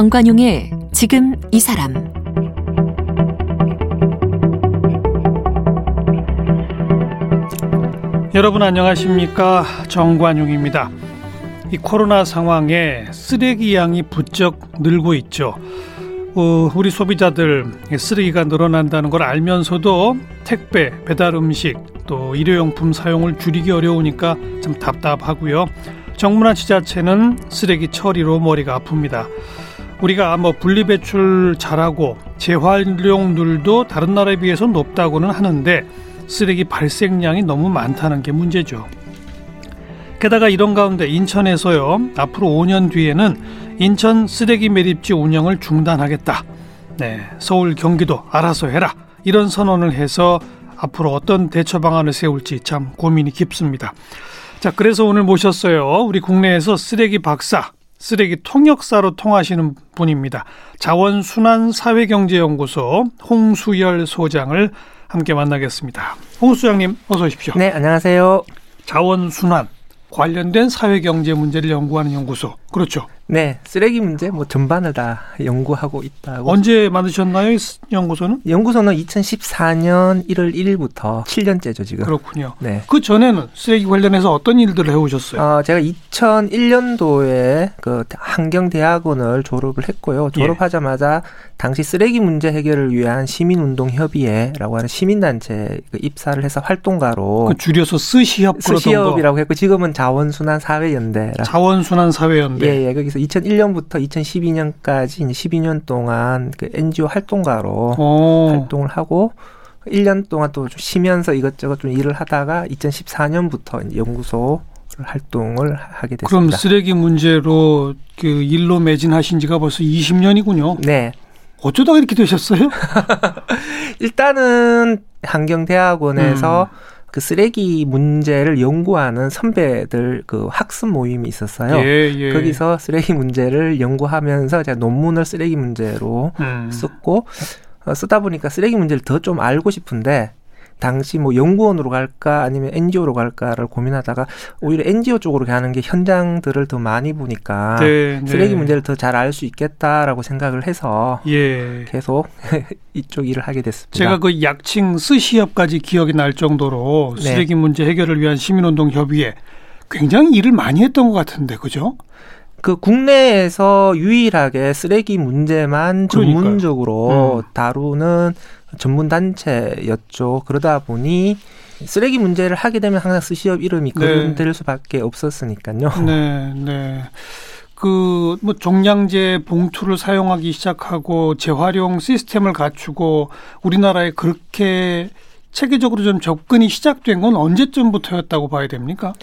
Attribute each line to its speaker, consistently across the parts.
Speaker 1: 정관용의 지금 이 사람
Speaker 2: 여러분 안녕하십니까 정관용입니다. 이 코로나 상황에 쓰레기 양이 부쩍 늘고 있죠. 어, 우리 소비자들 쓰레기가 늘어난다는 걸 알면서도 택배, 배달 음식, 또 일회용품 사용을 줄이기 어려우니까 좀 답답하고요. 정부나 지자체는 쓰레기 처리로 머리가 아픕니다. 우리가 뭐 분리배출 잘하고 재활용률도 다른 나라에 비해서 높다고는 하는데 쓰레기 발생량이 너무 많다는 게 문제죠. 게다가 이런 가운데 인천에서요 앞으로 5년 뒤에는 인천 쓰레기 매립지 운영을 중단하겠다. 네, 서울 경기도 알아서 해라 이런 선언을 해서 앞으로 어떤 대처 방안을 세울지 참 고민이 깊습니다. 자, 그래서 오늘 모셨어요. 우리 국내에서 쓰레기 박사, 쓰레기 통역사로 통하시는 분입니다. 자원순환사회경제연구소 홍수열 소장을 함께 만나겠습니다. 홍수장님, 어서 오십시오.
Speaker 3: 네, 안녕하세요.
Speaker 2: 자원순환 관련된 사회경제 문제를 연구하는 연구소. 그렇죠.
Speaker 3: 네, 쓰레기 문제 뭐 전반을 다 연구하고 있다고.
Speaker 2: 언제 만드셨나요, 연구소는?
Speaker 3: 연구소는 2014년 1월 1일부터 7년째죠 지금.
Speaker 2: 그렇군요. 네. 그 전에는 쓰레기 관련해서 어떤 일들을 해오셨어요?
Speaker 3: 어, 제가 2001년도에 그 환경대학원을 졸업을 했고요. 예. 졸업하자마자 예. 당시 쓰레기 문제 해결을 위한 시민운동협의회라고 하는 시민단체 그 입사를 해서 활동가로.
Speaker 2: 그 줄여서 스시협
Speaker 3: 스시협이라고 했고 지금은 자원순환사회연대.
Speaker 2: 자원순환사회연대.
Speaker 3: 예, 예. 거기서 2001년부터 2012년까지 12년 동안 그 NGO 활동가로 오. 활동을 하고 1년 동안 또 쉬면서 이것저것 좀 일을 하다가 2014년부터 연구소 활동을 하게 됐습니다.
Speaker 2: 그럼 쓰레기 문제로 그 일로 매진하신 지가 벌써 20년이군요.
Speaker 3: 네.
Speaker 2: 어쩌다가 이렇게 되셨어요?
Speaker 3: 일단은 환경대학원에서 음. 그 쓰레기 문제를 연구하는 선배들 그 학습 모임이 있었어요. 예, 예. 거기서 쓰레기 문제를 연구하면서 제가 논문을 쓰레기 문제로 음. 썼고 어, 쓰다 보니까 쓰레기 문제를 더 좀 알고 싶은데 당시 뭐 연구원으로 갈까 아니면 NGO로 갈까를 고민하다가 오히려 NGO 쪽으로 가는 게 현장들을 더 많이 보니까 네, 네. 쓰레기 문제를 더 잘 알 수 있겠다라고 생각을 해서 예. 계속 이쪽 일을 하게 됐습니다.
Speaker 2: 제가 그 약칭 스시협까지 기억이 날 정도로 네. 쓰레기 네. 문제 해결을 위한 시민운동 협의회 굉장히 일을 많이 했던 것 같은데 그죠?
Speaker 3: 그 국내에서 유일하게 쓰레기 문제만 그러니까요. 전문적으로 음. 다루는 전문 단체였죠. 그러다 보니 쓰레기 문제를 하게 되면 항상 스시업 이름이 네. 거론될 네. 수밖에 없었으니까요.
Speaker 2: 네, 네. 그, 뭐, 종량제 봉투를 사용하기 시작하고 재활용 시스템을 갖추고 우리나라에 그렇게 체계적으로 좀 접근이 시작된 건 언제쯤부터였다고 봐야 됩니까?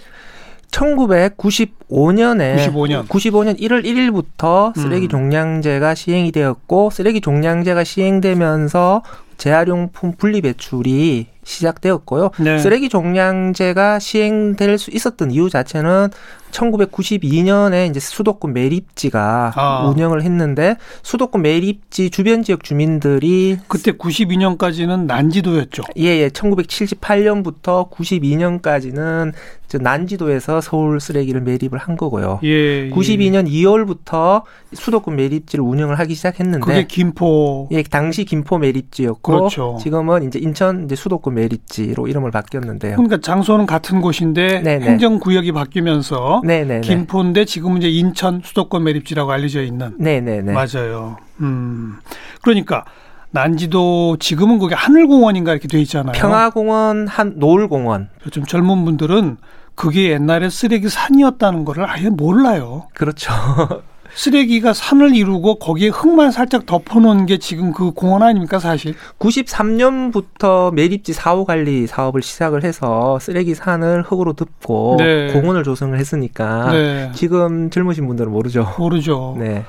Speaker 3: 1995년에 95년. 95년 1월 1일부터 쓰레기 음. 종량제가 시행이 되었고 쓰레기 종량제가 시행되면서 재활용품 분리 배출이 시작되었고요. 네. 쓰레기 종량제가 시행될 수 있었던 이유 자체는 1992년에 이제 수도권 매립지가 아. 운영을 했는데 수도권 매립지 주변 지역 주민들이
Speaker 2: 그때 92년까지는 난지도였죠.
Speaker 3: 예, 예. 1978년부터 92년까지는 난지도에서 서울 쓰레기를 매립을 한 거고요. 예, 92년 예. 2월부터 수도권 매립지를 운영을 하기 시작했는데
Speaker 2: 그게 김포
Speaker 3: 예, 당시 김포 매립지였고 그렇죠. 지금은 이제 인천 이제 수도권 매립지로 이름을 바뀌었는데요.
Speaker 2: 그러니까 장소는 같은 곳인데 네네. 행정 구역이 바뀌면서 네네네. 김포인데 지금은 이제 인천 수도권 매립지라고 알려져 있는 네네네. 맞아요. 음. 그러니까 난지도 지금은 그게 하늘공원인가 이렇게 돼 있잖아요.
Speaker 3: 평화공원 한 노을공원.
Speaker 2: 좀 젊은 분들은 그게 옛날에 쓰레기 산이었다는 거를 아예 몰라요.
Speaker 3: 그렇죠.
Speaker 2: 쓰레기가 산을 이루고 거기에 흙만 살짝 덮어놓은 게 지금 그 공원 아닙니까 사실?
Speaker 3: 93년부터 매립지 사후 관리 사업을 시작을 해서 쓰레기 산을 흙으로 덮고 네. 공원을 조성을 했으니까 네. 지금 젊으신 분들은 모르죠.
Speaker 2: 모르죠. 네.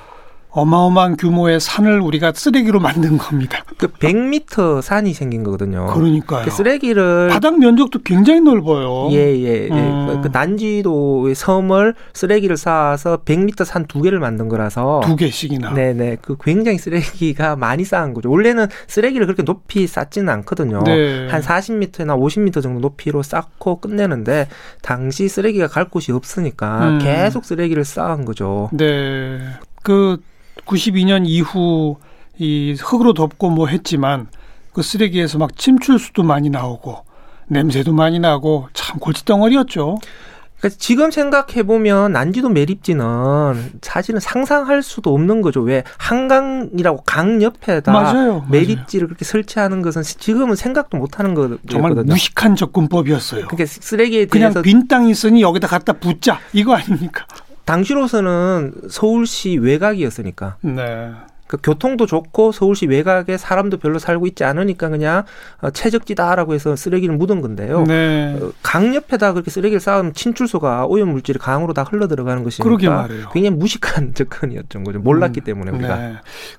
Speaker 2: 어마어마한 규모의 산을 우리가 쓰레기로 만든 겁니다.
Speaker 3: 그 100m 산이 생긴 거거든요.
Speaker 2: 그러니까요.
Speaker 3: 그 쓰레기를
Speaker 2: 바닥 면적도 굉장히 넓어요.
Speaker 3: 예, 예. 예. 음. 그, 그 난지도의 섬을 쓰레기를 쌓아서 100m 산 두 개를 만든 거라서
Speaker 2: 두 개씩이나.
Speaker 3: 네, 네. 그 굉장히 쓰레기가 많이 쌓은 거죠. 원래는 쓰레기를 그렇게 높이 쌓지는 않거든요. 네. 한 40m나 50m 정도 높이로 쌓고 끝내는데 당시 쓰레기가 갈 곳이 없으니까 음. 계속 쓰레기를 쌓은 거죠.
Speaker 2: 네. 그 92년 이후 이 흙으로 덮고 뭐 했지만 그 쓰레기에서 막 침출수도 많이 나오고 냄새도 많이 나고 참 골칫덩어리였죠.
Speaker 3: 그러니까 지금 생각해 보면 난지도 매립지는 사실은 상상할 수도 없는 거죠. 왜 한강이라고 강 옆에다 맞아요, 매립지를 맞아요. 그렇게 설치하는 것은 지금은 생각도 못 하는 거거든요.
Speaker 2: 정말 무식한 접근법이었어요.
Speaker 3: 그러니까 쓰레기에
Speaker 2: 대해서 그냥 빈 땅이 있으니 여기다 갖다 붓자 이거 아닙니까?
Speaker 3: 당시로서는 서울시 외곽이었으니까. 네. 그 교통도 좋고 서울시 외곽에 사람도 별로 살고 있지 않으니까 그냥 어, 최적지다라고 해서 쓰레기를 묻은 건데요. 네. 어, 강 옆에다 그렇게 쓰레기를 쌓으면 친출소가 오염 물질이 강으로 다 흘러 들어가는 것이니까 굉장히 무식한 접근이었던 거죠. 몰랐기 음, 때문에 우리가. 네.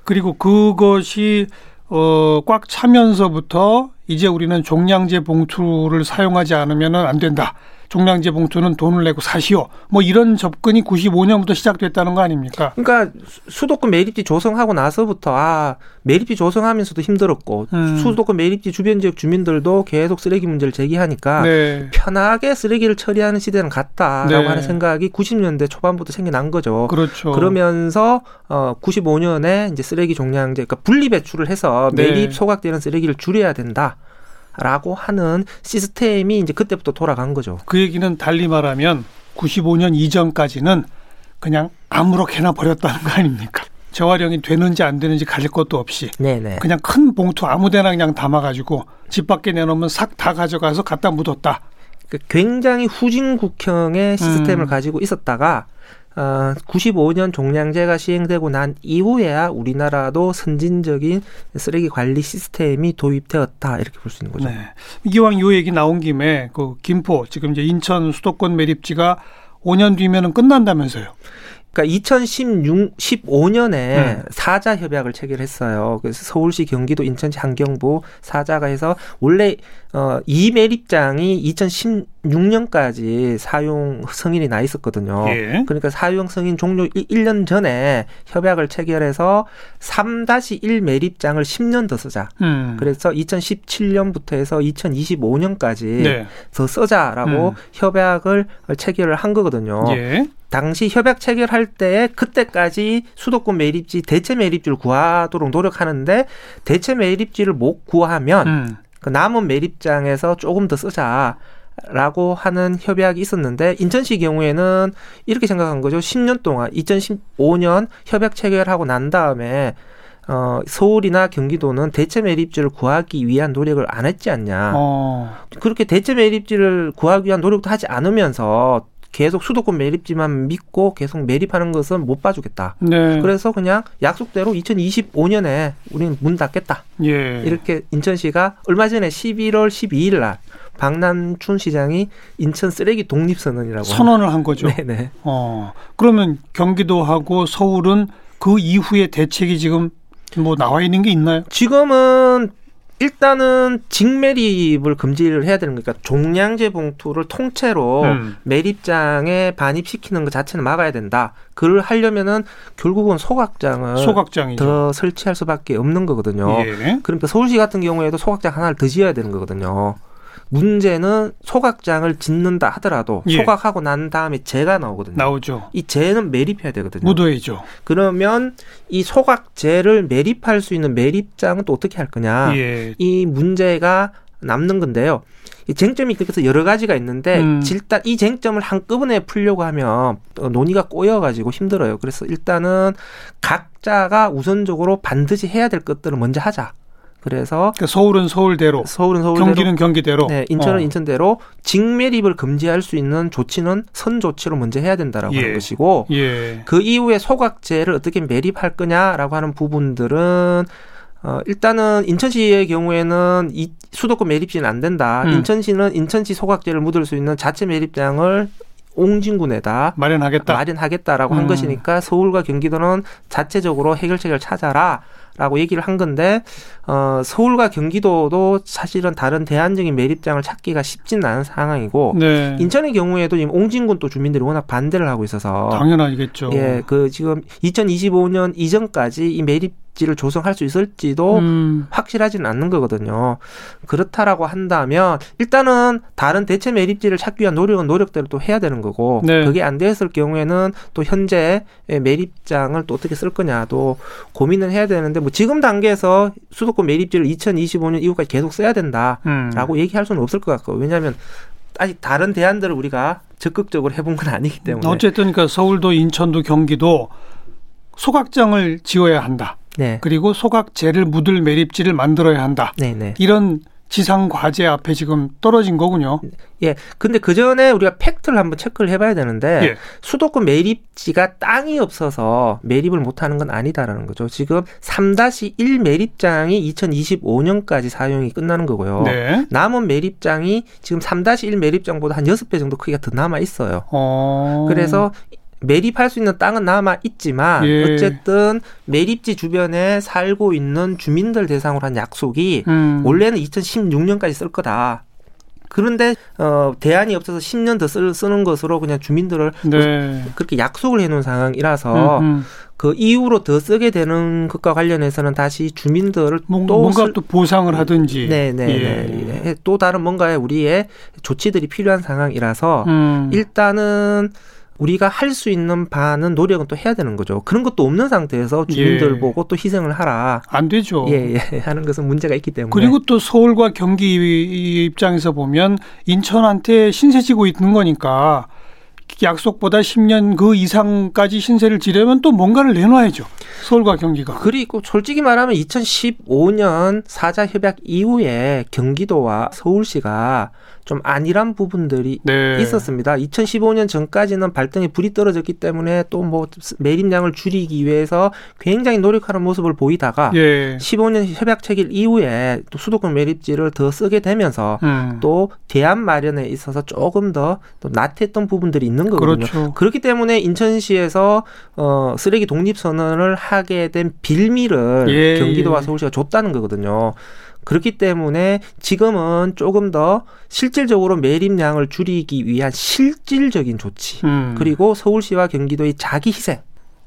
Speaker 2: 그리고 그것이 어, 꽉 차면서부터 이제 우리는 종량제 봉투를 사용하지 않으면 안 된다. 종량제 봉투는 돈을 내고 사시오. 뭐 이런 접근이 95년부터 시작됐다는 거 아닙니까?
Speaker 3: 그러니까 수도권 매립지 조성하고 나서부터 아 매립지 조성하면서도 힘들었고 음. 수도권 매립지 주변 지역 주민들도 계속 쓰레기 문제를 제기하니까 네. 편하게 쓰레기를 처리하는 시대는 갔다라고 네. 하는 생각이 90년대 초반부터 생겨난 거죠.
Speaker 2: 그렇죠.
Speaker 3: 그러면서 어 95년에 이제 쓰레기 종량제 그러니까 분리 배출을 해서 네. 매립 소각되는 쓰레기를 줄여야 된다. 라고 하는 시스템이 이제 그때부터 돌아간 거죠.
Speaker 2: 그 얘기는 달리 말하면 95년 이전까지는 그냥 아무렇게나 버렸다는 거 아닙니까? 재활용이 되는지 안 되는지 가릴 것도 없이 네네. 그냥 큰 봉투 아무데나 그냥 담아가지고 집 밖에 내놓으면 싹 다 가져가서 갖다 묻었다.
Speaker 3: 그 굉장히 후진국형의 시스템을 음. 가지고 있었다가 어, 95년 종량제가 시행되고 난 이후에야 우리나라도 선진적인 쓰레기 관리 시스템이 도입되었다 이렇게 볼 수 있는 거죠. 네.
Speaker 2: 이왕 요 얘기 나온 김에 그 김포 지금 이제 인천 수도권 매립지가 5년 뒤면은 끝난다면서요.
Speaker 3: 그러니까 2016, 15년에 음. 사자 협약을 체결했어요. 그래서 서울시, 경기도, 인천시, 환경부 사자가 해서 원래 어, 이 매립장이 2016년까지 사용 승인이 나 있었거든요. 예. 그러니까 사용 승인 종료 1년 전에 협약을 체결해서 3-1 매립장을 10년 더 쓰자. 음. 그래서 2017년부터 해서 2025년까지 네. 더 쓰자라고 음. 협약을 체결을 한 거거든요. 예. 당시 협약 체결할 때 그때까지 수도권 매립지 대체 매립지를 구하도록 노력하는데 대체 매립지를 못 구하면 음. 그 남은 매립장에서 조금 더 쓰자. 라고 하는 협약이 있었는데 인천시 경우에는 이렇게 생각한 거죠. 10년 동안 2015년 협약 체결하고 난 다음에 어, 서울이나 경기도는 대체 매립지를 구하기 위한 노력을 안 했지 않냐. 어. 그렇게 대체 매립지를 구하기 위한 노력도 하지 않으면서 계속 수도권 매립지만 믿고 계속 매립하는 것은 못 봐주겠다. 네. 그래서 그냥 약속대로 2025년에 우리는 문 닫겠다. 예. 이렇게 인천시가 얼마 전에 11월 12일 날 박남춘 시장이 인천 쓰레기 독립 선언이라고
Speaker 2: 선언을 한 거죠. 네네. 어 그러면 경기도하고 서울은 그 이후에 대책이 지금 뭐 나와 있는 게 있나요?
Speaker 3: 지금은 일단은 직매립을 금지를 해야 되는 거니까 종량제 봉투를 통째로 음. 매립장에 반입시키는 것 자체는 막아야 된다. 그걸 하려면은 결국은 소각장을 소각장이죠. 더 설치할 수밖에 없는 거거든요. 예. 그러니까 서울시 같은 경우에도 소각장 하나를 더 지어야 되는 거거든요. 문제는 소각장을 짓는다 하더라도 예. 소각하고 난 다음에 재가 나오거든요.
Speaker 2: 나오죠.
Speaker 3: 이 재는 매립해야 되거든요.
Speaker 2: 묻어야죠.
Speaker 3: 그러면 이 소각재를 매립할 수 있는 매립장은 또 어떻게 할 거냐. 예. 이 문제가 남는 건데요. 이 쟁점이 그래서 여러 가지가 있는데 음. 일단 이 쟁점을 한꺼번에 풀려고 하면 논의가 꼬여가지고 힘들어요. 그래서 일단은 각자가 우선적으로 반드시 해야 될 것들을 먼저 하자. 그래서
Speaker 2: 그러니까 서울은 서울대로,
Speaker 3: 서울은 서울대로,
Speaker 2: 경기는 경기대로,
Speaker 3: 네, 인천은 어. 인천대로 직매립을 금지할 수 있는 조치는 선 조치로 먼저 해야 된다라고 예. 하는 것이고, 예. 그 이후에 소각제를 어떻게 매립할 거냐라고 하는 부분들은 어, 일단은 인천시의 경우에는 이 수도권 매립지는 안 된다. 음. 인천시는 인천시 소각제를 묻을 수 있는 자체 매립장을 옹진군에다
Speaker 2: 마련하겠다.
Speaker 3: 마련하겠다라고 음. 한 것이니까 서울과 경기도는 자체적으로 해결책을 찾아라. 라고 얘기를 한 건데 어 서울과 경기도도 사실은 다른 대안적인 매립장을 찾기가 쉽지는 않은 상황이고 네. 인천의 경우에도 지금 옹진군 또 주민들이 워낙 반대를 하고 있어서
Speaker 2: 당연하겠죠.
Speaker 3: 예, 그 지금 2025년 이전까지 이 매립 매립지를 조성할 수 있을지도 음. 확실하지는 않는 거거든요. 그렇다라고 한다면 일단은 다른 대체 매립지를 찾기 위한 노력은 노력대로 또 해야 되는 거고 네. 그게 안 됐을 경우에는 또 현재 매립장을 또 어떻게 쓸 거냐도 고민을 해야 되는데 뭐 지금 단계에서 수도권 매립지를 2025년 이후까지 계속 써야 된다라고 음. 얘기할 수는 없을 것 같고 왜냐하면 아직 다른 대안들을 우리가 적극적으로 해본 건 아니기 때문에
Speaker 2: 어쨌든 그러니까 서울도 인천도 경기도 소각장을 지어야 한다. 네. 그리고 소각재를 묻을 매립지를 만들어야 한다. 네, 네. 이런 지상 과제 앞에 지금 떨어진 거군요.
Speaker 3: 예. 근데 그 전에 우리가 팩트를 한번 체크를 해봐야 되는데 예. 수도권 매립지가 땅이 없어서 매립을 못하는 건 아니다라는 거죠. 지금 3-1 매립장이 2025년까지 사용이 끝나는 거고요. 네. 남은 매립장이 지금 3-1 매립장보다 한 6배 정도 크기가 더 남아 있어요. 어. 그래서 매립할 수 있는 땅은 남아 있지만 예. 어쨌든 매립지 주변에 살고 있는 주민들 대상으로 한 약속이 음. 원래는 2016년까지 쓸 거다. 그런데 어 대안이 없어서 10년 더 쓸, 쓰는 것으로 그냥 주민들을 네. 그렇게 약속을 해놓은 상황이라서 음, 음. 그 이후로 더 쓰게 되는 것과 관련해서는 다시 주민들을
Speaker 2: 뭔, 또 뭔가 쓸, 또 보상을 하든지
Speaker 3: 네네네 네, 예. 네. 또 다른 뭔가의 우리의 조치들이 필요한 상황이라서 음. 일단은 우리가 할 수 있는 반은 노력은 또 해야 되는 거죠. 그런 것도 없는 상태에서 주민들 예. 보고 또 희생을 하라.
Speaker 2: 안 되죠.
Speaker 3: 예, 예. 하는 것은 문제가 있기 때문에.
Speaker 2: 그리고 또 서울과 경기 입장에서 보면 인천한테 신세 지고 있는 거니까 약속보다 10년 그 이상까지 신세를 지려면 또 뭔가를 내놔야죠. 서울과 경기가.
Speaker 3: 그리고 솔직히 말하면 2015년 사자 협약 이후에 경기도와 서울시가 좀 안일한 부분들이 네. 있었습니다. 2015년 전까지는 발등에 불이 떨어졌기 때문에 또 뭐 매립량을 줄이기 위해서 굉장히 노력하는 모습을 보이다가 예. 15년 협약 체결 이후에 또 수도권 매립지를 더 쓰게 되면서 음. 또 대안 마련에 있어서 조금 더 또 나태했던 부분들이 있는 거거든요. 그렇죠. 그렇기 때문에 인천시에서 어 쓰레기 독립 선언을 하게 된 빌미를 예. 경기도와 서울시가 줬다는 거거든요. 그렇기 때문에 지금은 조금 더 실질적으로 매립량을 줄이기 위한 실질적인 조치 음. 그리고 서울시와 경기도의 자기 희생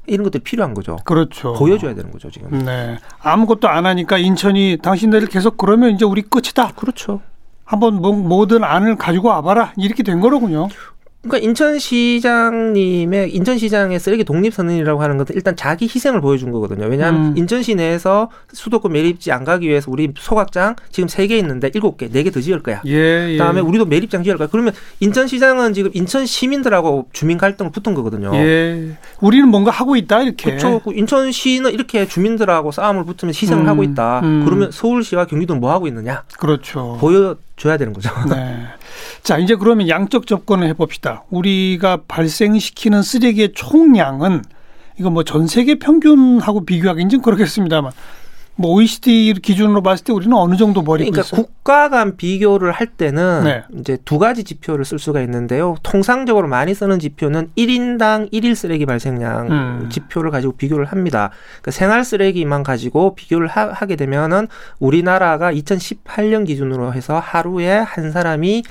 Speaker 3: 이런 것들이 필요한 거죠.
Speaker 2: 그렇죠.
Speaker 3: 보여줘야 되는 거죠 지금.
Speaker 2: 네. 아무것도 안 하니까 인천이 당신들 계속 그러면 이제 우리 끝이다.
Speaker 3: 그렇죠.
Speaker 2: 한번 뭐, 뭐든 안을 가지고 와봐라 이렇게 된 거로군요.
Speaker 3: 그러니까 인천시장님의 인천시장의 쓰레기 독립선언이라고 하는 것은 일단 자기 희생을 보여준 거거든요. 왜냐하면 음. 인천시 내에서 수도권 매립지 안 가기 위해서 우리 소각장 지금 세 개 있는데 일곱 개, 네 개 더 지을 거야. 예, 예. 그다음에 우리도 매립장 지을 거야. 그러면 인천시장은 지금 인천 시민들하고 주민 갈등을 붙은 거거든요.
Speaker 2: 예. 우리는 뭔가 하고 있다 이렇게.
Speaker 3: 그렇죠. 인천시는 이렇게 주민들하고 싸움을 붙으면 희생을 음. 하고 있다. 음. 그러면 서울시와 경기도는 뭐 하고 있느냐?
Speaker 2: 그렇죠.
Speaker 3: 보여줘야 되는 거죠. 네.
Speaker 2: 자, 이제 그러면 양적 접근을 해봅시다. 우리가 발생시키는 쓰레기의 총량은 이거 뭐 전 세계 평균하고 비교하기는 좀 그렇겠습니다만 뭐 OECD 기준으로 봤을 때 우리는 어느 정도 버리고
Speaker 3: 그러니까
Speaker 2: 있어요?
Speaker 3: 국가 간 비교를 할 때는 네. 이제 두 가지 지표를 쓸 수가 있는데요. 통상적으로 많이 쓰는 지표는 1인당 1일 쓰레기 발생량 음. 지표를 가지고 비교를 합니다. 그러니까 생활 쓰레기만 가지고 비교를 하, 게 되면은 우리나라가 2018년 기준으로 해서 하루에 한 사람이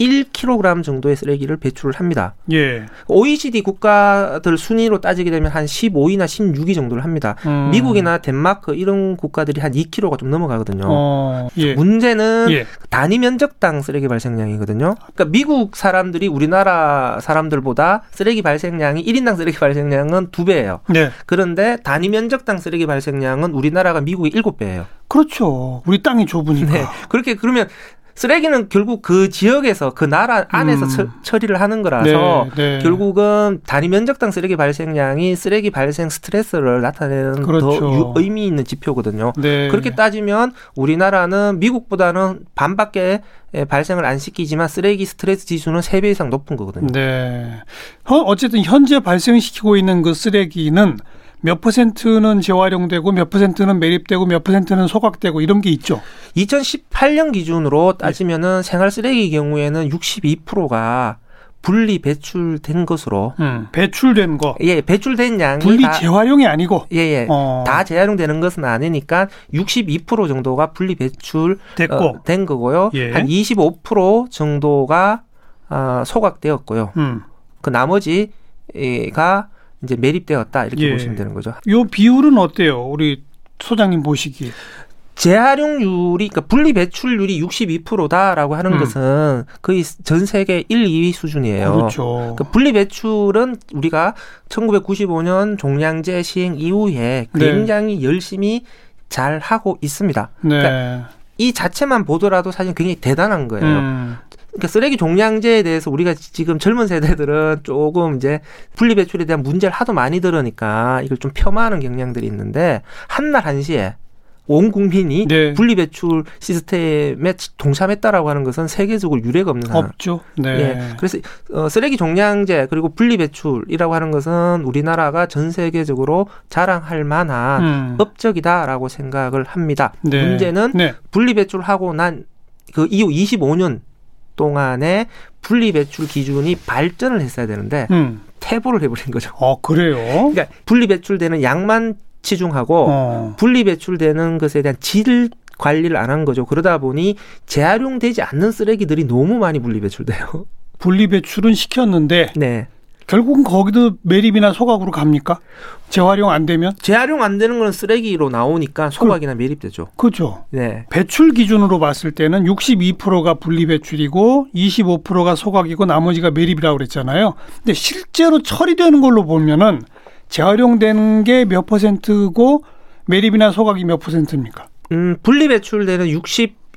Speaker 3: 1kg 정도의 쓰레기를 배출을 합니다. 예. OECD 국가들 순위로 따지게 되면 한 15위나 16위 정도를 합니다. 음. 미국이나 덴마크 이런 국가들이 한 2kg가 좀 넘어가거든요. 어, 예. 문제는 예. 단위 면적당 쓰레기 발생량이거든요. 그러니까 미국 사람들이 우리나라 사람들보다 쓰레기 발생량이 1인당 쓰레기 발생량은 2배예요. 네. 그런데 단위 면적당 쓰레기 발생량은 우리나라가 미국의 7배예요.
Speaker 2: 그렇죠. 우리 땅이 좁으니까. 네.
Speaker 3: 그렇게 그러면 쓰레기는 결국 그 지역에서 그 나라 안에서 음. 처, 리를 하는 거라서 네, 네. 결국은 단위 면적당 쓰레기 발생량이 쓰레기 발생 스트레스를 나타내는 그렇죠. 더 유, 의미 있는 지표거든요. 네. 그렇게 따지면 우리나라는 미국보다는 반밖에 발생을 안 시키지만 쓰레기 스트레스 지수는 세 배 이상 높은 거거든요.
Speaker 2: 네. 어쨌든 현재 발생시키고 있는 그 쓰레기는 몇 퍼센트는 재활용되고 몇 퍼센트는 매립되고 몇 퍼센트는 소각되고 이런 게 있죠.
Speaker 3: 2018년 기준으로 따지면은 네. 생활 쓰레기 경우에는 62%가 분리 배출된 것으로
Speaker 2: 음, 배출된 거.
Speaker 3: 예, 배출된 양이
Speaker 2: 분리 다, 재활용이 아니고
Speaker 3: 예, 예. 어. 다 재활용되는 것은 아니니까 62% 정도가 분리 배출 됐고 어, 된 거고요. 예. 한25% 정도가 어, 소각되었고요. 음. 그 나머지가 이제 매립되었다 이렇게 예. 보시면 되는 거죠.
Speaker 2: 요 비율은 어때요? 우리 소장님 보시기에?
Speaker 3: 재활용률이 그러니까 분리 배출률이 62%다라고 하는 음. 것은 거의 전 세계 1, 2위 수준이에요.
Speaker 2: 그렇죠.
Speaker 3: 그러니까 분리 배출은 우리가 1995년 종량제 시행 이후에 네. 굉장히 네. 열심히 잘 하고 있습니다.
Speaker 2: 네. 그러니까
Speaker 3: 이 자체만 보더라도 사실 굉장히 대단한 거예요. 음. 그러니까 쓰레기 종량제에 대해서 우리가 지금 젊은 세대들은 조금 이제 분리 배출에 대한 문제를 하도 많이 들으니까 이걸 좀 폄하하는 경향들이 있는데 한날 한시에 온 국민이 네. 분리배출 시스템에 동참했다라고 하는 것은 세계적으로 유례가 없는 상황.
Speaker 2: 없죠. 네.
Speaker 3: 예. 그래서 어, 쓰레기 종량제 그리고 분리배출이라고 하는 것은 우리나라가 전 세계적으로 자랑할 만한 음. 업적이다라고 생각을 합니다. 네. 문제는 네. 분리배출하고 난 그 이후 25년 동안에 분리 배출 기준이 발전을 했어야 되는데 음. 퇴보를 해버린 거죠.
Speaker 2: 어 그래요?
Speaker 3: 그러니까 분리 배출되는 양만 치중하고 어. 분리 배출되는 것에 대한 질 관리를 안 한 거죠. 그러다 보니 재활용되지 않는 쓰레기들이 너무 많이 분리 배출돼요.
Speaker 2: 분리 배출은 시켰는데 네. 결국은 거기도 매립이나 소각으로 갑니까? 재활용 안 되면?
Speaker 3: 재활용 안 되는 건 쓰레기로 나오니까 소각이나 그, 매립되죠.
Speaker 2: 그죠. 네. 배출 기준으로 봤을 때는 62%가 분리 배출이고 25%가 소각이고 나머지가 매립이라고 그랬잖아요. 근데 실제로 처리되는 걸로 보면은 재활용되는 게 몇 퍼센트고 매립이나 소각이 몇 퍼센트입니까?
Speaker 3: 음, 분리 배출되는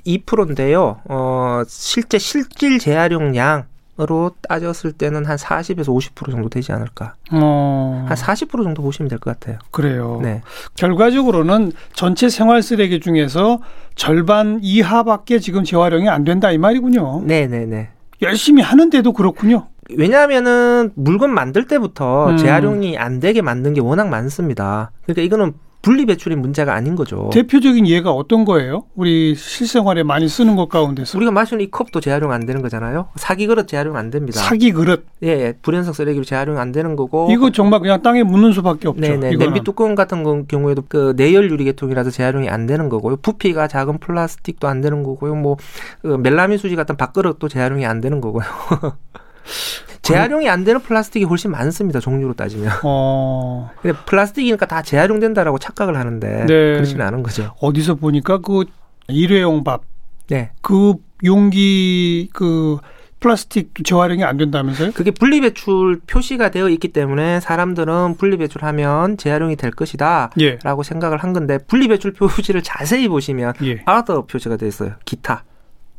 Speaker 3: 62%인데요. 어, 실제 실질 재활용량 으로 따졌을 때는 한 40에서 50% 정도 되지 않을까. 어. 한 40% 정도 보시면 될 것 같아요.
Speaker 2: 그래요. 네. 결과적으로는 전체 생활 쓰레기 중에서 절반 이하밖에 지금 재활용이 안 된다 이 말이군요.
Speaker 3: 네, 네, 네.
Speaker 2: 열심히 하는데도 그렇군요.
Speaker 3: 왜냐하면은 물건 만들 때부터 음. 재활용이 안 되게 만든 게 워낙 많습니다. 그러니까 이거는 분리 배출이 문제가 아닌 거죠.
Speaker 2: 대표적인 예가 어떤 거예요? 우리 실생활에 많이 쓰는 것 가운데서
Speaker 3: 우리가 마시는 이 컵도 재활용 안 되는 거잖아요. 사기 그릇 재활용 안 됩니다.
Speaker 2: 사기 그릇.
Speaker 3: 예, 예. 불연성 쓰레기로 재활용 안 되는 거고.
Speaker 2: 이거 정말 그냥 땅에 묻는 수밖에 없죠.
Speaker 3: 네네. 이거는. 냄비 뚜껑 같은 경우에도 그 내열 유리계통이라서 재활용이 안 되는 거고요. 부피가 작은 플라스틱도 안 되는 거고요. 뭐그 멜라민 수지 같은 밥그릇도 재활용이 안 되는 거고요. 재활용이 안 되는 플라스틱이 훨씬 많습니다. 종류로 따지면. 어. 근데 플라스틱이니까 다 재활용된다라고 착각을 하는데 네. 그렇지는 않은 거죠.
Speaker 2: 어디서 보니까 그 일회용 밥. 네. 그 용기 그 플라스틱 재활용이 안 된다면서요?
Speaker 3: 그게 분리배출 표시가 되어 있기 때문에 사람들은 분리배출하면 재활용이 될 것이다라고 예. 생각을 한 건데 분리배출 표시를 자세히 보시면 예. other 표시가 되어 있어요. 기타.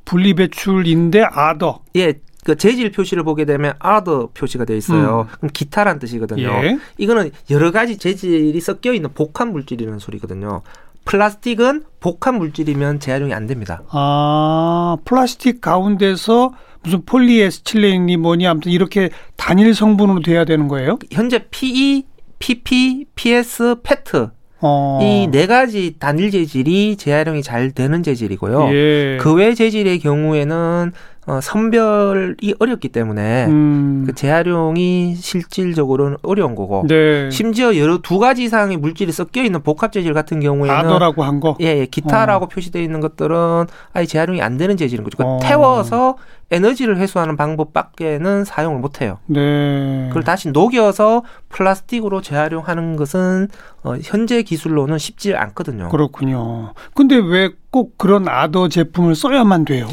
Speaker 2: 분리배출인데 other.
Speaker 3: 예, 그 재질 표시를 보게 되면 other 표시가 되어 있어요. 음. 그럼 기타란 뜻이거든요. 예. 이거는 여러 가지 재질이 섞여 있는 복합 물질이라는 소리거든요. 플라스틱은 복합 물질이면 재활용이 안 됩니다.
Speaker 2: 아, 플라스틱 가운데서 무슨 폴리에스틸렌이 뭐니 아무튼 이렇게 단일 성분으로 돼야 되는 거예요?
Speaker 3: 현재 PE, PP, PS, 페트 어. 이네 가지 단일 재질이 재활용이 잘 되는 재질이고요. 예. 그외 재질의 경우에는 어, 선별이 어렵기 때문에 음. 그 재활용이 실질적으로는 어려운 거고 네. 심지어 여러 두 가지 이상의 물질이 섞여 있는 복합 재질 같은 경우에는
Speaker 2: 아더라고 한 거,
Speaker 3: 예, 예 기타라고 어. 표시되어 있는 것들은 아예 재활용이 안 되는 재질인 거죠. 그러니까 어. 태워서 에너지를 회수하는 방법밖에는 사용을 못 해요.
Speaker 2: 네.
Speaker 3: 그걸 다시 녹여서 플라스틱으로 재활용하는 것은 어, 현재 기술로는 쉽지 않거든요.
Speaker 2: 그렇군요. 근데 왜 꼭 그런 아더 제품을 써야만 돼요?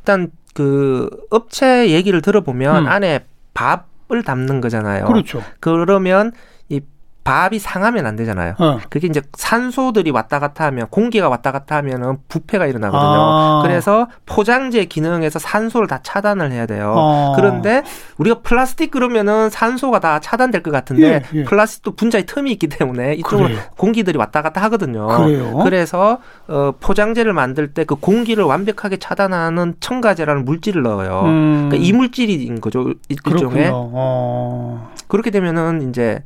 Speaker 3: 일단 그 업체 얘기를 들어보면 음. 안에 밥을 담는 거잖아요.
Speaker 2: 그렇죠.
Speaker 3: 그러면 밥이 상하면 안 되잖아요. 어. 그게 이제 산소들이 왔다 갔다 하면 공기가 왔다 갔다 하면은 부패가 일어나거든요. 아. 그래서 포장재 기능에서 산소를 다 차단을 해야 돼요. 아. 그런데 우리가 플라스틱 그러면은 산소가 다 차단될 것 같은데 예, 예. 플라스틱도 분자의 틈이 있기 때문에 이쪽으로 그래요. 공기들이 왔다 갔다 하거든요.
Speaker 2: 그래요?
Speaker 3: 그래서 어 포장재를 만들 때 그 공기를 완벽하게 차단하는 첨가제라는 물질을 넣어요. 음. 그러니까 이 물질인 거죠. 일종의. 어. 그렇게 되면은 이제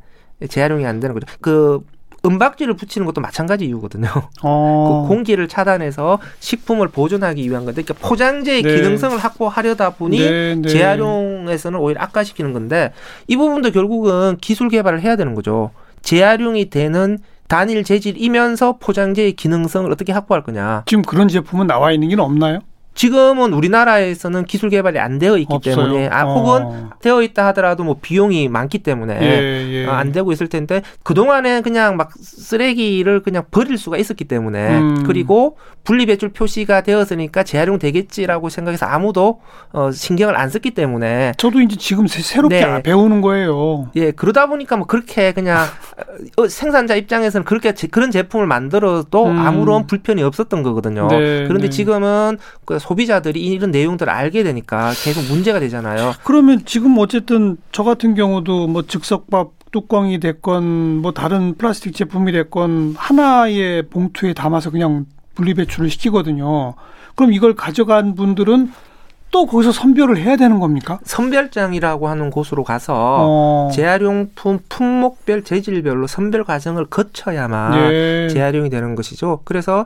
Speaker 3: 재활용이 안 되는 거죠. 그 은박지를 붙이는 것도 마찬가지 이유거든요. 어. 그 공기를 차단해서 식품을 보존하기 위한 건데, 그러니까 포장재의 네. 기능성을 확보하려다 보니 네, 네. 재활용에서는 오히려 악화시키는 건데 이 부분도 결국은 기술 개발을 해야 되는 거죠. 재활용이 되는 단일 재질이면서 포장재의 기능성을 어떻게 확보할 거냐.
Speaker 2: 지금 그런 제품은 나와 있는 게 없나요?
Speaker 3: 지금은 우리나라에서는 기술 개발이 안 되어 있기 없어요. 때문에 아, 어. 혹은 되어 있다 하더라도 뭐 비용이 많기 때문에 예, 예. 어, 안 되고 있을 텐데 그동안에 그냥 막 쓰레기를 그냥 버릴 수가 있었기 때문에 음. 그리고 분리배출 표시가 되었으니까 재활용 되겠지라고 생각해서 아무도 어, 신경을 안 썼기 때문에
Speaker 2: 저도 이제 지금 새롭게 네. 배우는 거예요.
Speaker 3: 예, 그러다 보니까 뭐 그렇게 그냥 어, 생산자 입장에서는 그렇게 그런 제품을 만들어도 음. 아무런 불편이 없었던 거거든요. 네, 그런데 네. 지금은 그 소비자들이 이런 내용들을 알게 되니까 계속 문제가 되잖아요.
Speaker 2: 그러면 지금 어쨌든 저 같은 경우도 뭐 즉석밥 뚜껑이 됐건 뭐 다른 플라스틱 제품이 됐건 하나의 봉투에 담아서 그냥 분리배출을 시키거든요. 그럼 이걸 가져간 분들은 또 거기서 선별을 해야 되는 겁니까?
Speaker 3: 선별장이라고 하는 곳으로 가서 어. 재활용품 품목별 재질별로 선별 과정을 거쳐야만 예. 재활용이 되는 것이죠. 그래서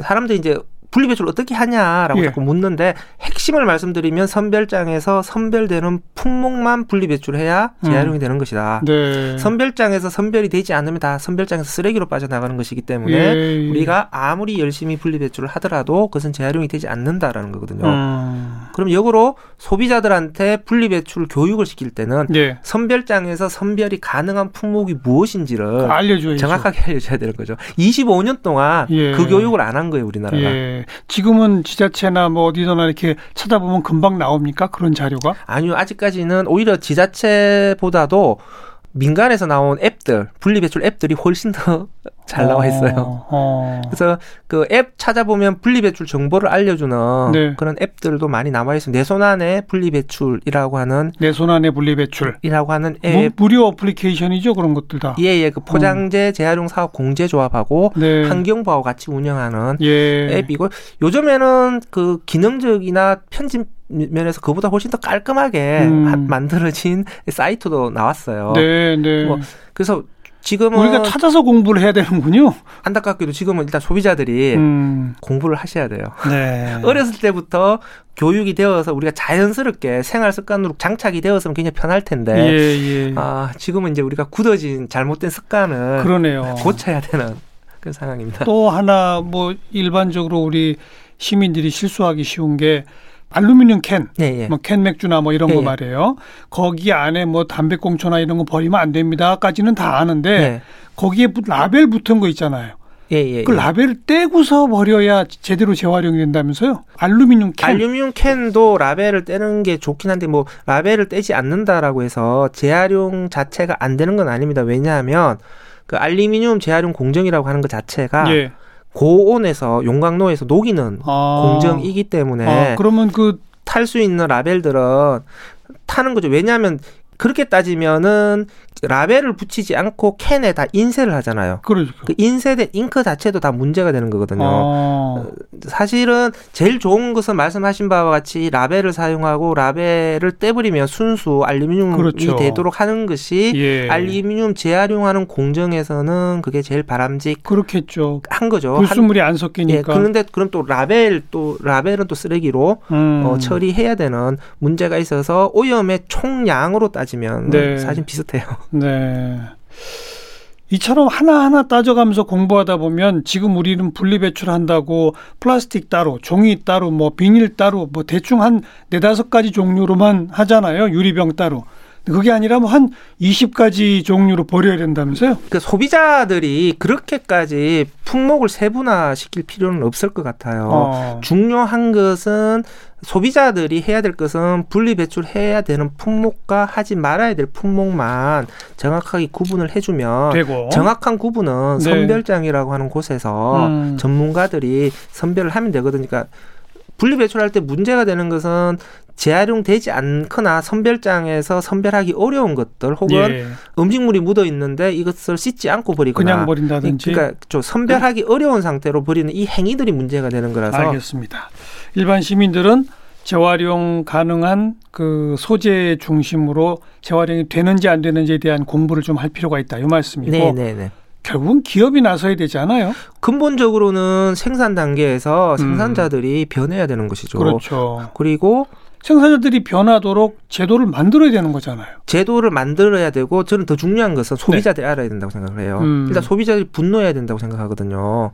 Speaker 3: 사람들이 이제 분리배출 어떻게 하냐라고 예. 자꾸 묻는데 핵심을 말씀드리면 선별장에서 선별되는 품목만 분리배출해야 재활용이 음. 되는 것이다. 네. 선별장에서 선별이 되지 않으면 다 선별장에서 쓰레기로 빠져나가는 것이기 때문에 예. 우리가 아무리 열심히 분리배출을 하더라도 그것은 재활용이 되지 않는다라는 거거든요. 음. 그럼 역으로 소비자들한테 분리배출 교육을 시킬 때는 예. 선별장에서 선별이 가능한 품목이 무엇인지를 알려줘야죠. 정확하게 알려줘야 되는 거죠. 25년 동안 예. 그 교육을 안 한 거예요, 우리나라가. 예.
Speaker 2: 지금은 지자체나 뭐 어디서나 이렇게 찾아보면 금방 나옵니까? 그런 자료가?
Speaker 3: 아니요. 아직까지는 오히려 지자체보다도 민간에서 나온 앱들, 분리배출 앱들이 훨씬 더 잘 나와 있어요. 어, 어. 그래서 그 앱 찾아보면 분리배출 정보를 알려주는 네. 그런 앱들도 많이 남아 있습니다. 내손 안에 분리배출이라고 하는
Speaker 2: 내 손 안에 분리배출이라고
Speaker 3: 하는 앱
Speaker 2: 무, 료 어플리케이션이죠 그런 것들 다.
Speaker 3: 예예, 예. 그 포장재 어. 재활용 사업 공제조합하고 네. 환경부하고 같이 운영하는 예. 앱이고 요즘에는 그 기능적이나 편집 면에서 그보다 훨씬 더 깔끔하게 음. 만들어진 사이트도 나왔어요. 네, 네. 뭐 그래서 지금은
Speaker 2: 우리가 찾아서 공부를 해야 되는군요.
Speaker 3: 안타깝게도 지금은 일단 소비자들이 음. 공부를 하셔야 돼요. 네. 어렸을 때부터 교육이 되어서 우리가 자연스럽게 생활 습관으로 장착이 되었으면 굉장히 편할 텐데 예, 예. 아, 지금은 이제 우리가 굳어진 잘못된 습관을 그러네요. 고쳐야 되는 그런 상황입니다.
Speaker 2: 또 하나 뭐 일반적으로 우리 시민들이 실수하기 쉬운 게 알루미늄 캔, 네, 예. 뭐캔 맥주나 뭐 이런 네, 거 예. 말이에요. 거기 안에 뭐 담배꽁초나 이런 거 버리면 안 됩니다까지는 다 아는데 네. 거기에 라벨 붙은 거 있잖아요. 예, 예, 그 예. 라벨을 떼고서 버려야 제대로 재활용이 된다면서요? 알루미늄 캔.
Speaker 3: 알루미늄 캔도 라벨을 떼는 게 좋긴 한데 뭐 라벨을 떼지 않는다라고 해서 재활용 자체가 안 되는 건 아닙니다. 왜냐하면 그 알루미늄 재활용 공정이라고 하는 것 자체가 예. 고온에서 용광로에서 녹이는 아. 공정이기 때문에 아,
Speaker 2: 그러면 그
Speaker 3: 탈 수 있는 라벨들은 타는 거죠. 왜냐하면 그렇게 따지면은 라벨을 붙이지 않고 캔에 다 인쇄를 하잖아요. 그렇죠. 그 인쇄된 잉크 자체도 다 문제가 되는 거거든요. 아. 사실은 제일 좋은 것은 말씀하신 바와 같이 라벨을 사용하고 라벨을 떼버리면 순수 알루미늄이 그렇죠. 되도록 하는 것이 예. 알루미늄 재활용하는 공정에서는 그게 제일 바람직
Speaker 2: 그렇겠죠.
Speaker 3: 한 거죠.
Speaker 2: 불순물이 안 섞이니까. 예,
Speaker 3: 그런데 그럼 또 라벨 또 라벨은 또 쓰레기로 음. 어, 처리해야 되는 문제가 있어서 오염의 총량으로 따지면 네. 사실 비슷해요. 네.
Speaker 2: 이처럼 하나하나 따져가면서 공부하다 보면 지금 우리는 분리배출한다고 플라스틱 따로, 종이 따로, 뭐 비닐 따로, 뭐 대충 한 네다섯 가지 종류로만 하잖아요. 유리병 따로. 그게 아니라 뭐 한 20가지 종류로 버려야 된다면서요?
Speaker 3: 그 소비자들이 그렇게까지 품목을 세분화시킬 필요는 없을 것 같아요. 어. 중요한 것은 소비자들이 해야 될 것은 분리 배출해야 되는 품목과 하지 말아야 될 품목만 정확하게 구분을 해주면 되고. 정확한 구분은 네. 선별장이라고 하는 곳에서 음. 전문가들이 선별을 하면 되거든요. 그러니까 분리 배출할 때 문제가 되는 것은 재활용되지 않거나 선별장에서 선별하기 어려운 것들 혹은 예. 음식물이 묻어 있는데 이것을 씻지 않고 버리거나
Speaker 2: 그냥 버린다든지
Speaker 3: 그러니까 좀 선별하기 네. 어려운 상태로 버리는 이 행위들이 문제가 되는 거라서
Speaker 2: 알겠습니다. 일반 시민들은 재활용 가능한 그 소재 중심으로 재활용이 되는지 안 되는지에 대한 공부를 좀 할 필요가 있다 이 말씀이고 네, 네, 네. 결국은 기업이 나서야 되잖아요.
Speaker 3: 근본적으로는 생산 단계에서 음. 생산자들이 음. 변해야 되는 것이죠.
Speaker 2: 그렇죠.
Speaker 3: 그리고
Speaker 2: 생산자들이 변하도록 제도를 만들어야 되는 거잖아요.
Speaker 3: 제도를 만들어야 되고 저는 더 중요한 것은 소비자들이 네. 알아야 된다고 생각을 해요. 음. 일단 소비자들이 분노해야 된다고 생각하거든요.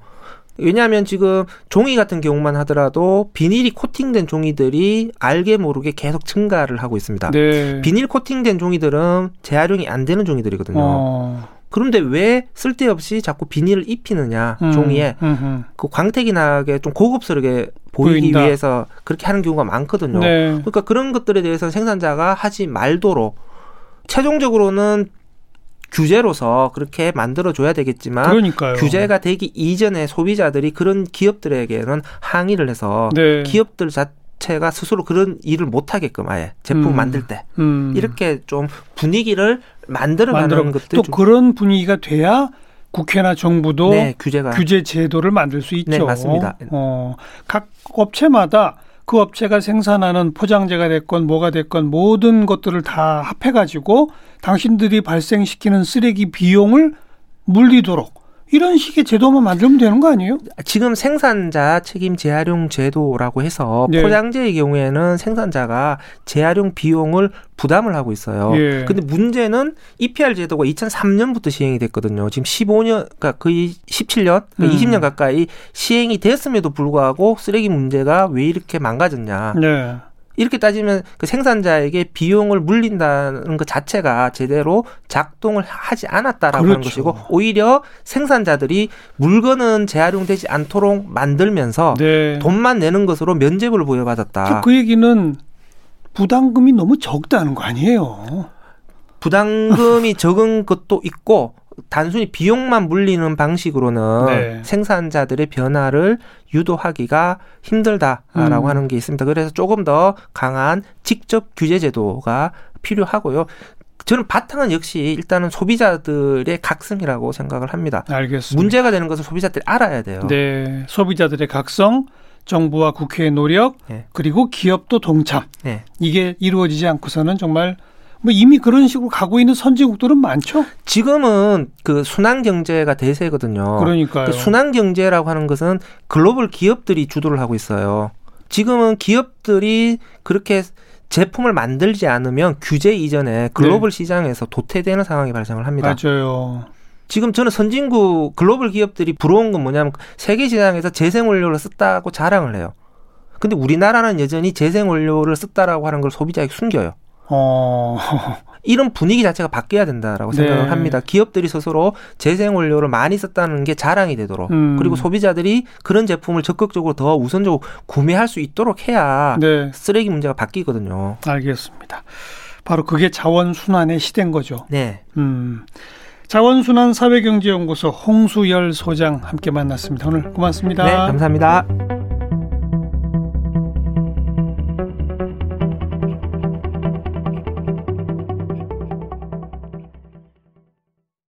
Speaker 3: 왜냐하면 지금 종이 같은 경우만 하더라도 비닐이 코팅된 종이들이 알게 모르게 계속 증가를 하고 있습니다. 네. 비닐 코팅된 종이들은 재활용이 안 되는 종이들이거든요. 어. 그런데 왜 쓸데없이 자꾸 비닐을 입히느냐 음, 종이에 음흠. 그 광택이 나게 좀 고급스럽게 보이기 보인다. 위해서 그렇게 하는 경우가 많거든요. 네. 그러니까 그런 것들에 대해서 생산자가 하지 말도록 최종적으로는 규제로서 그렇게 만들어줘야 되겠지만 그러니까요. 규제가 되기 이전에 소비자들이 그런 기업들에게는 항의를 해서 네. 기업들 자체가 스스로 그런 일을 못하게끔 아예 제품 음. 만들 때 음. 이렇게 좀 분위기를 만들어가는 것들
Speaker 2: 또 그런 분위기가 돼야 국회나 정부도 네, 규제가 규제 제도를 만들 수 있죠. 네,
Speaker 3: 맞습니다.
Speaker 2: 어, 각 업체마다 그 업체가 생산하는 포장재가 됐건 뭐가 됐건 모든 것들을 다 합해가지고 당신들이 발생시키는 쓰레기 비용을 물리도록 이런 식의 제도만 만들면 되는 거 아니에요?
Speaker 3: 지금 생산자 책임 재활용 제도라고 해서 네. 포장재의 경우에는 생산자가 재활용 비용을 부담을 하고 있어요. 예. 근데 문제는 EPR 제도가 2003년부터 시행이 됐거든요. 지금 15년, 그러니까 거의 17년, 그러니까 음. 20년 가까이 시행이 됐음에도 불구하고 쓰레기 문제가 왜 이렇게 망가졌냐. 네. 이렇게 따지면 그 생산자에게 비용을 물린다는 것 자체가 제대로 작동을 하지 않았다라고 그렇죠. 하는 것이고 오히려 생산자들이 물건은 재활용되지 않도록 만들면서 네. 돈만 내는 것으로 면죄부를 부여받았다.
Speaker 2: 그 얘기는 부담금이 너무 적다는 거 아니에요?
Speaker 3: 부담금이 적은 것도 있고 단순히 비용만 물리는 방식으로는 네. 생산자들의 변화를 유도하기가 힘들다라고 음. 하는 게 있습니다. 그래서 조금 더 강한 직접 규제 제도가 필요하고요. 저는 바탕은 역시 일단은 소비자들의 각성이라고 생각을 합니다.
Speaker 2: 알겠습니다.
Speaker 3: 문제가 되는 것을 소비자들이 알아야 돼요.
Speaker 2: 네. 소비자들의 각성, 정부와 국회의 노력, 네. 그리고 기업도 동참. 네. 이게 이루어지지 않고서는 정말 뭐 이미 그런 식으로 가고 있는 선진국들은 많죠.
Speaker 3: 지금은 그 순환 경제가 대세거든요.
Speaker 2: 그러니까요. 그
Speaker 3: 순환 경제라고 하는 것은 글로벌 기업들이 주도를 하고 있어요. 지금은 기업들이 그렇게 제품을 만들지 않으면 규제 이전에 글로벌 네. 시장에서 도태되는 상황이 발생을 합니다.
Speaker 2: 맞아요.
Speaker 3: 지금 저는 선진국 글로벌 기업들이 부러운 건 뭐냐면 세계 시장에서 재생 원료를 썼다고 자랑을 해요. 근데 우리나라는 여전히 재생 원료를 썼다라고 하는 걸 소비자에게 숨겨요. 어. 이런 분위기 자체가 바뀌어야 된다라고 네. 생각을 합니다. 기업들이 스스로 재생 원료를 많이 썼다는 게 자랑이 되도록 음. 그리고 소비자들이 그런 제품을 적극적으로 더 우선적으로 구매할 수 있도록 해야 네. 쓰레기 문제가 바뀌거든요.
Speaker 2: 알겠습니다. 바로 그게 자원 순환의 시대인 거죠.
Speaker 3: 네.
Speaker 2: 음. 자원순환 사회경제연구소 홍수열 소장 함께 만났습니다. 오늘 고맙습니다.
Speaker 3: 네, 감사합니다.